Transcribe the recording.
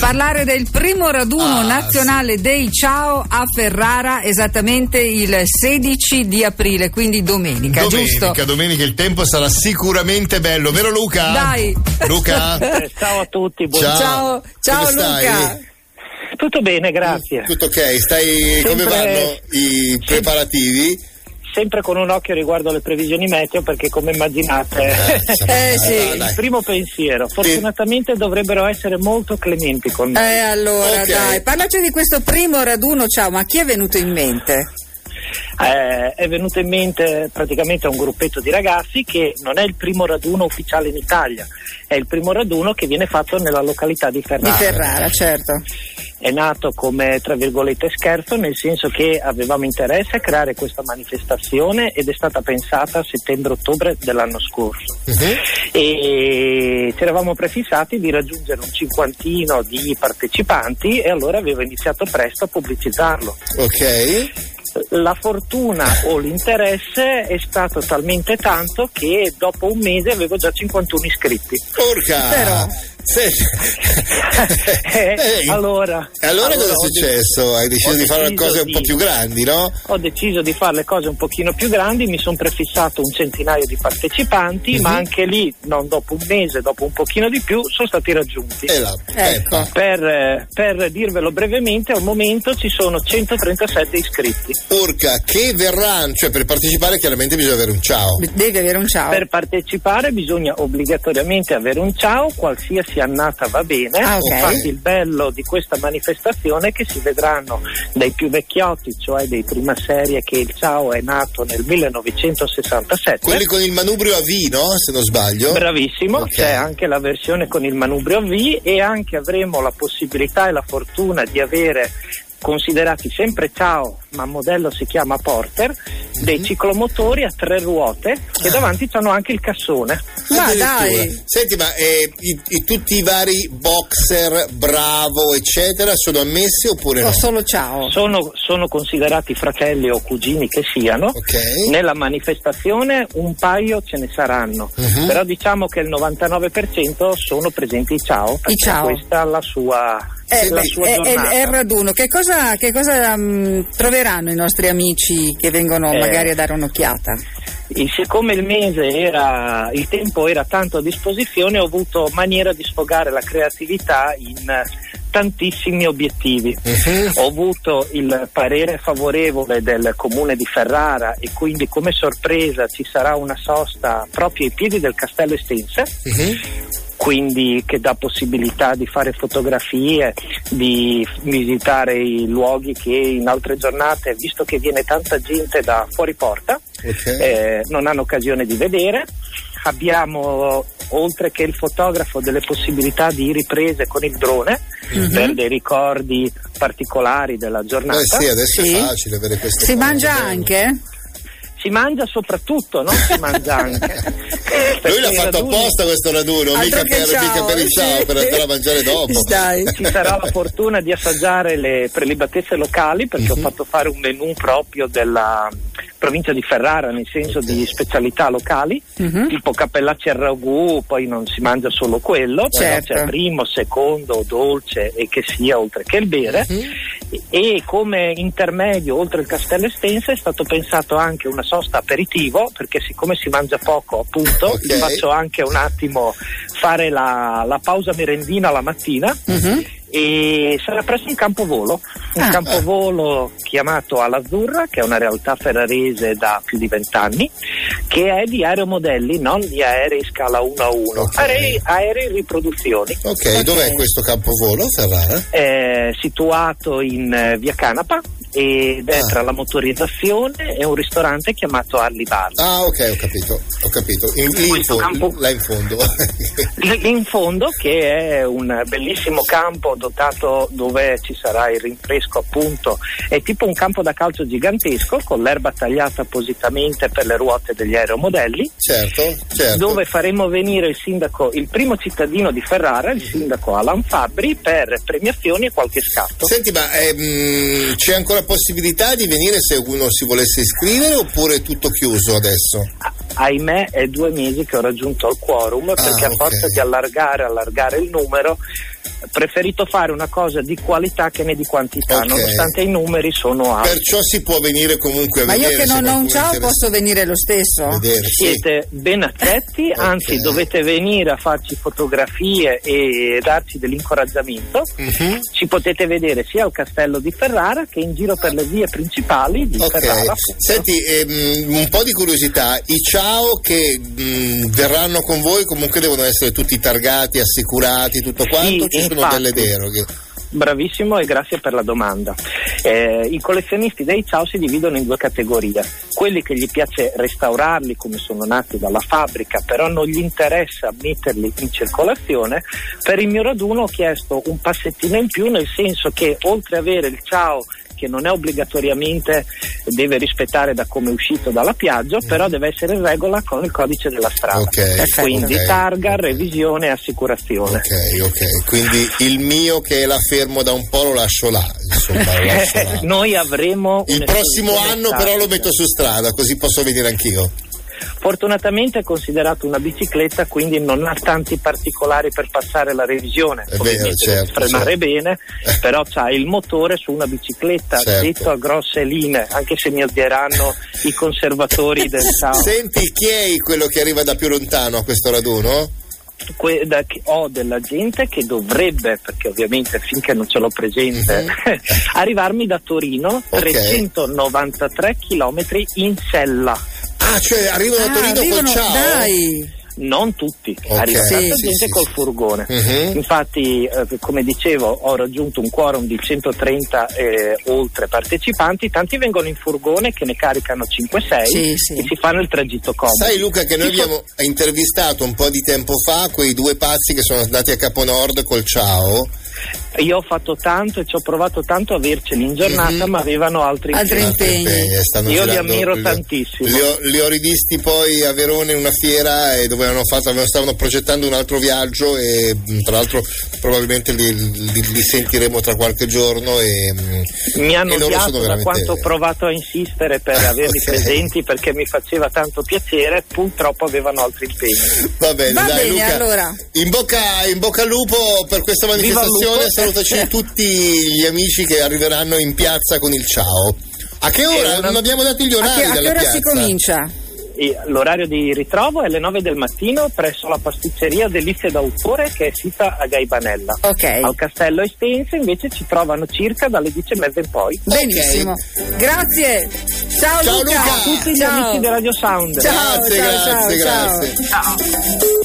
parlare del primo raduno ah, nazionale sì. dei Ciao a Ferrara esattamente il 16 di aprile, quindi domenica, domenica giusto? Domenica il tempo sarà sicuramente bello, vero Luca? Dai! Luca? Eh, ciao a tutti, buongiorno. Ciao, ciao, ciao Luca! Tutto bene, grazie. Tutto ok, stai Sempre... come vanno i preparativi? Sempre con un occhio riguardo alle previsioni meteo perché come immaginate eh, sì. il primo pensiero fortunatamente dovrebbero essere molto clementi con noi eh allora okay. dai parlaci di questo primo raduno ciao ma chi è venuto in mente? Eh, è venuto in mente praticamente un gruppetto di ragazzi che non è il primo raduno ufficiale in Italia, è il primo raduno che viene fatto nella località di Ferrara. Di Ferrara, certo è nato come tra virgolette scherzo nel senso che avevamo interesse a creare questa manifestazione ed è stata pensata a settembre-ottobre dell'anno scorso uh-huh. e ci eravamo prefissati di raggiungere un cinquantino di partecipanti e allora avevo iniziato presto a pubblicizzarlo. Ok la fortuna o l'interesse è stato talmente tanto che dopo un mese avevo già 51 iscritti. Porca! Però, eh, allora, allora, cosa è successo? Hai deciso di fare cose un po' più grandi, no? Ho deciso di fare le cose un pochino più grandi, mi sono prefissato un centinaio di partecipanti, uh-huh. ma anche lì, non dopo un mese, dopo un pochino di più, sono stati raggiunti. La, ecco. per, per, dirvelo brevemente, al momento ci sono 137 iscritti. Porca, che verranno, cioè per partecipare chiaramente bisogna avere un ciao. Devi avere un ciao. Per partecipare bisogna obbligatoriamente avere un ciao, qualsiasi annata va bene. Ah, okay. Infatti il bello di questa manifestazione è che si vedranno dai più vecchiotti, cioè dei prima serie che il Ciao è nato nel 1967. Quelli con il manubrio a V, no? Se non sbaglio. Bravissimo, okay. c'è anche la versione con il manubrio a V e anche avremo la possibilità e la fortuna di avere considerati sempre ciao, ma il modello si chiama Porter, dei mhm. ciclomotori a tre ruote che ah. davanti hanno anche il cassone. Ma dai! Senti, ma eh, i, i, tutti i vari boxer, bravo, eccetera, sono ammessi oppure no? O solo ciao? Sono, sono, considerati fratelli o cugini che siano. Okay. Nella manifestazione un paio ce ne saranno, uh-huh. però diciamo che il 99% sono presenti i ciao. I ciao. Questa è la sua è, la sua è, giornata. È, il raduno, che cosa, che cosa um, troveranno i nostri amici che vengono eh, magari a dare un'occhiata? siccome il mese era, il tempo era tanto a disposizione, ho avuto maniera di sfogare la creatività in tantissimi obiettivi. Uh-huh. Ho avuto il parere favorevole del comune di Ferrara e quindi come sorpresa ci sarà una sosta proprio ai piedi del castello Estense. Uh-huh quindi che dà possibilità di fare fotografie, di visitare i luoghi che in altre giornate, visto che viene tanta gente da fuori porta, okay. eh, non hanno occasione di vedere. Abbiamo oltre che il fotografo delle possibilità di riprese con il drone mm-hmm. per dei ricordi particolari della giornata. Eh sì, adesso sì. è facile avere queste Si mangia anche? Si mangia soprattutto, non si mangia anche. Lui l'ha fatto apposta questo raduno, mica per, mica per, il ciao, sì. per andare a mangiare dopo. Dai. Ci sarà la fortuna di assaggiare le prelibatezze locali perché mm-hmm. ho mhm. fatto fare un menù proprio della provincia di Ferrara, nel senso okay. di specialità locali, mm-hmm. tipo cappellacci al ragù, poi non si mangia solo quello, certo. c'è primo, secondo, dolce e che sia oltre che il bere. Mm-hmm. E come intermedio, oltre il castello estense, è stato pensato anche una sosta aperitivo, perché siccome si mangia poco, appunto, okay. faccio anche un attimo fare la, la pausa merendina la mattina. Mm-hmm e sarà presso un campovolo, un ah, campovolo eh. chiamato Alazzurra, che è una realtà ferrarese da più di vent'anni, che è di aeromodelli, non di aerei scala 1 a 1, okay. aerei, aerei riproduzioni. Ok, okay. dov'è questo campovolo, Ferrara? È situato in eh, via Canapa ed è ah. tra la motorizzazione e un ristorante chiamato Arli Bar. Ah, ok, ho capito, ho capito. In, lì, in fondo, campo, là in fondo. lì in fondo, che è un bellissimo campo dotato dove ci sarà il rinfresco, appunto, è tipo un campo da calcio gigantesco con l'erba tagliata appositamente per le ruote degli aeromodelli. Certo, certo. Dove faremo venire il sindaco, il primo cittadino di Ferrara, il sindaco Alan Fabbri, per premiazioni e qualche scatto. Senti, ma ehm, c'è ancora la possibilità di venire se uno si volesse iscrivere oppure è tutto chiuso adesso? Ahimè è due mesi che ho raggiunto il quorum ah, perché a forza di allargare, allargare il numero preferito fare una cosa di qualità che ne di quantità, Ok. nonostante i numeri sono alti. Perciò si può venire comunque a Ma io vedere. che non ho un ciao posso venire lo stesso? vedere, sì. Siete ben accetti, anzi Ok. dovete venire a farci fotografie e darci dell'incoraggiamento. Mhm. Ci potete vedere sia al castello di Ferrara che in giro per le vie principali di Ok, Ferrara. appunto. senti ehm, un po' di curiosità, i ciao che mh, verranno con voi comunque devono essere tutti targati, assicurati, tutto quanto, ci sono infatti. delle deroghe. Bravissimo e grazie per la domanda. Eh, I collezionisti dei ciao si dividono in due categorie. Quelli che gli piace restaurarli come sono nati dalla fabbrica, però non gli interessa metterli in circolazione. Per il mio raduno ho chiesto un passettino in più, nel senso che oltre ad avere il ciao che non è obbligatoriamente deve rispettare da come è uscito dalla piaggia, però deve essere in regola con il codice della strada. Ok, Quindi ok, targa, ok. revisione e assicurazione. Ok, ok, quindi il mio che la fermo da un po' lo lascio là, insomma, lo lascio là. Noi avremo Il prossimo anno però lo metto su strada, così posso venire anch'io. Fortunatamente è considerato una bicicletta, quindi non ha tanti particolari per passare la revisione. È vero, Ovviamente deve certo, frenare certo. bene, però c'ha il motore su una bicicletta, Certo. detto a grosse linee, anche se mi odieranno i conservatori del ciao. Senti, chi è quello che arriva da più lontano a questo raduno? Que- da- ho della gente che dovrebbe, perché ovviamente finché non ce l'ho presente, arrivarmi da Torino, Mhm. Ok. 393 km in sella. Ah, cioè arrivano a Ah, Torino arrivano- col ciao? Dai. Non tutti, Ok. arriva Sì, tanta sì, gente sì, col furgone. Mhm. Infatti, eh, come dicevo, ho raggiunto un quorum di 130 eh, oltre partecipanti. Tanti vengono in furgone che ne caricano 5-6 Sì, sì. e si fanno il tragitto comodo. Sai Luca che noi Ci so- abbiamo intervistato un po' di tempo fa quei due pazzi che sono andati a Caponord col ciao. Io ho fatto tanto e ci ho provato tanto a averceli in giornata, Mhm. ma avevano altri, Altri impegni. impegni. Eh, Io li ammiro li tantissimo. Li ho, li ho rivisti poi a Verona in una fiera e dove avevano fatto, stavano progettando un altro viaggio e mh, tra l'altro probabilmente li, li- li sentiremo tra qualche giorno e, mh, Mi hanno e loro odiato da veramente- quanto ho provato a insistere per averli Ok. presenti perché mi faceva tanto piacere, purtroppo avevano altri impegni. Va bene, Va dai, bene, Luca. allora. In bocca, in bocca al lupo per questa manifestazione. Salutaci tutti gli amici che arriveranno in piazza con il ciao. A che ora? Eh, una- Non abbiamo dato gli A orari che, a che ora piazza. si comincia? L'orario di ritrovo è alle 9 del mattino presso la pasticceria Delizie d'autore che è sita a Gaibanella. Ok. Al castello Estense invece ci trovano circa dalle 10 e mezza in poi. Benissimo. Grazie. Ciao, Ciao, Luca. Luca. Tutti gli Ciao. amici di Radio Sound. Ciao, Grazie, ciao, grazie, ciao, grazie. Ciao.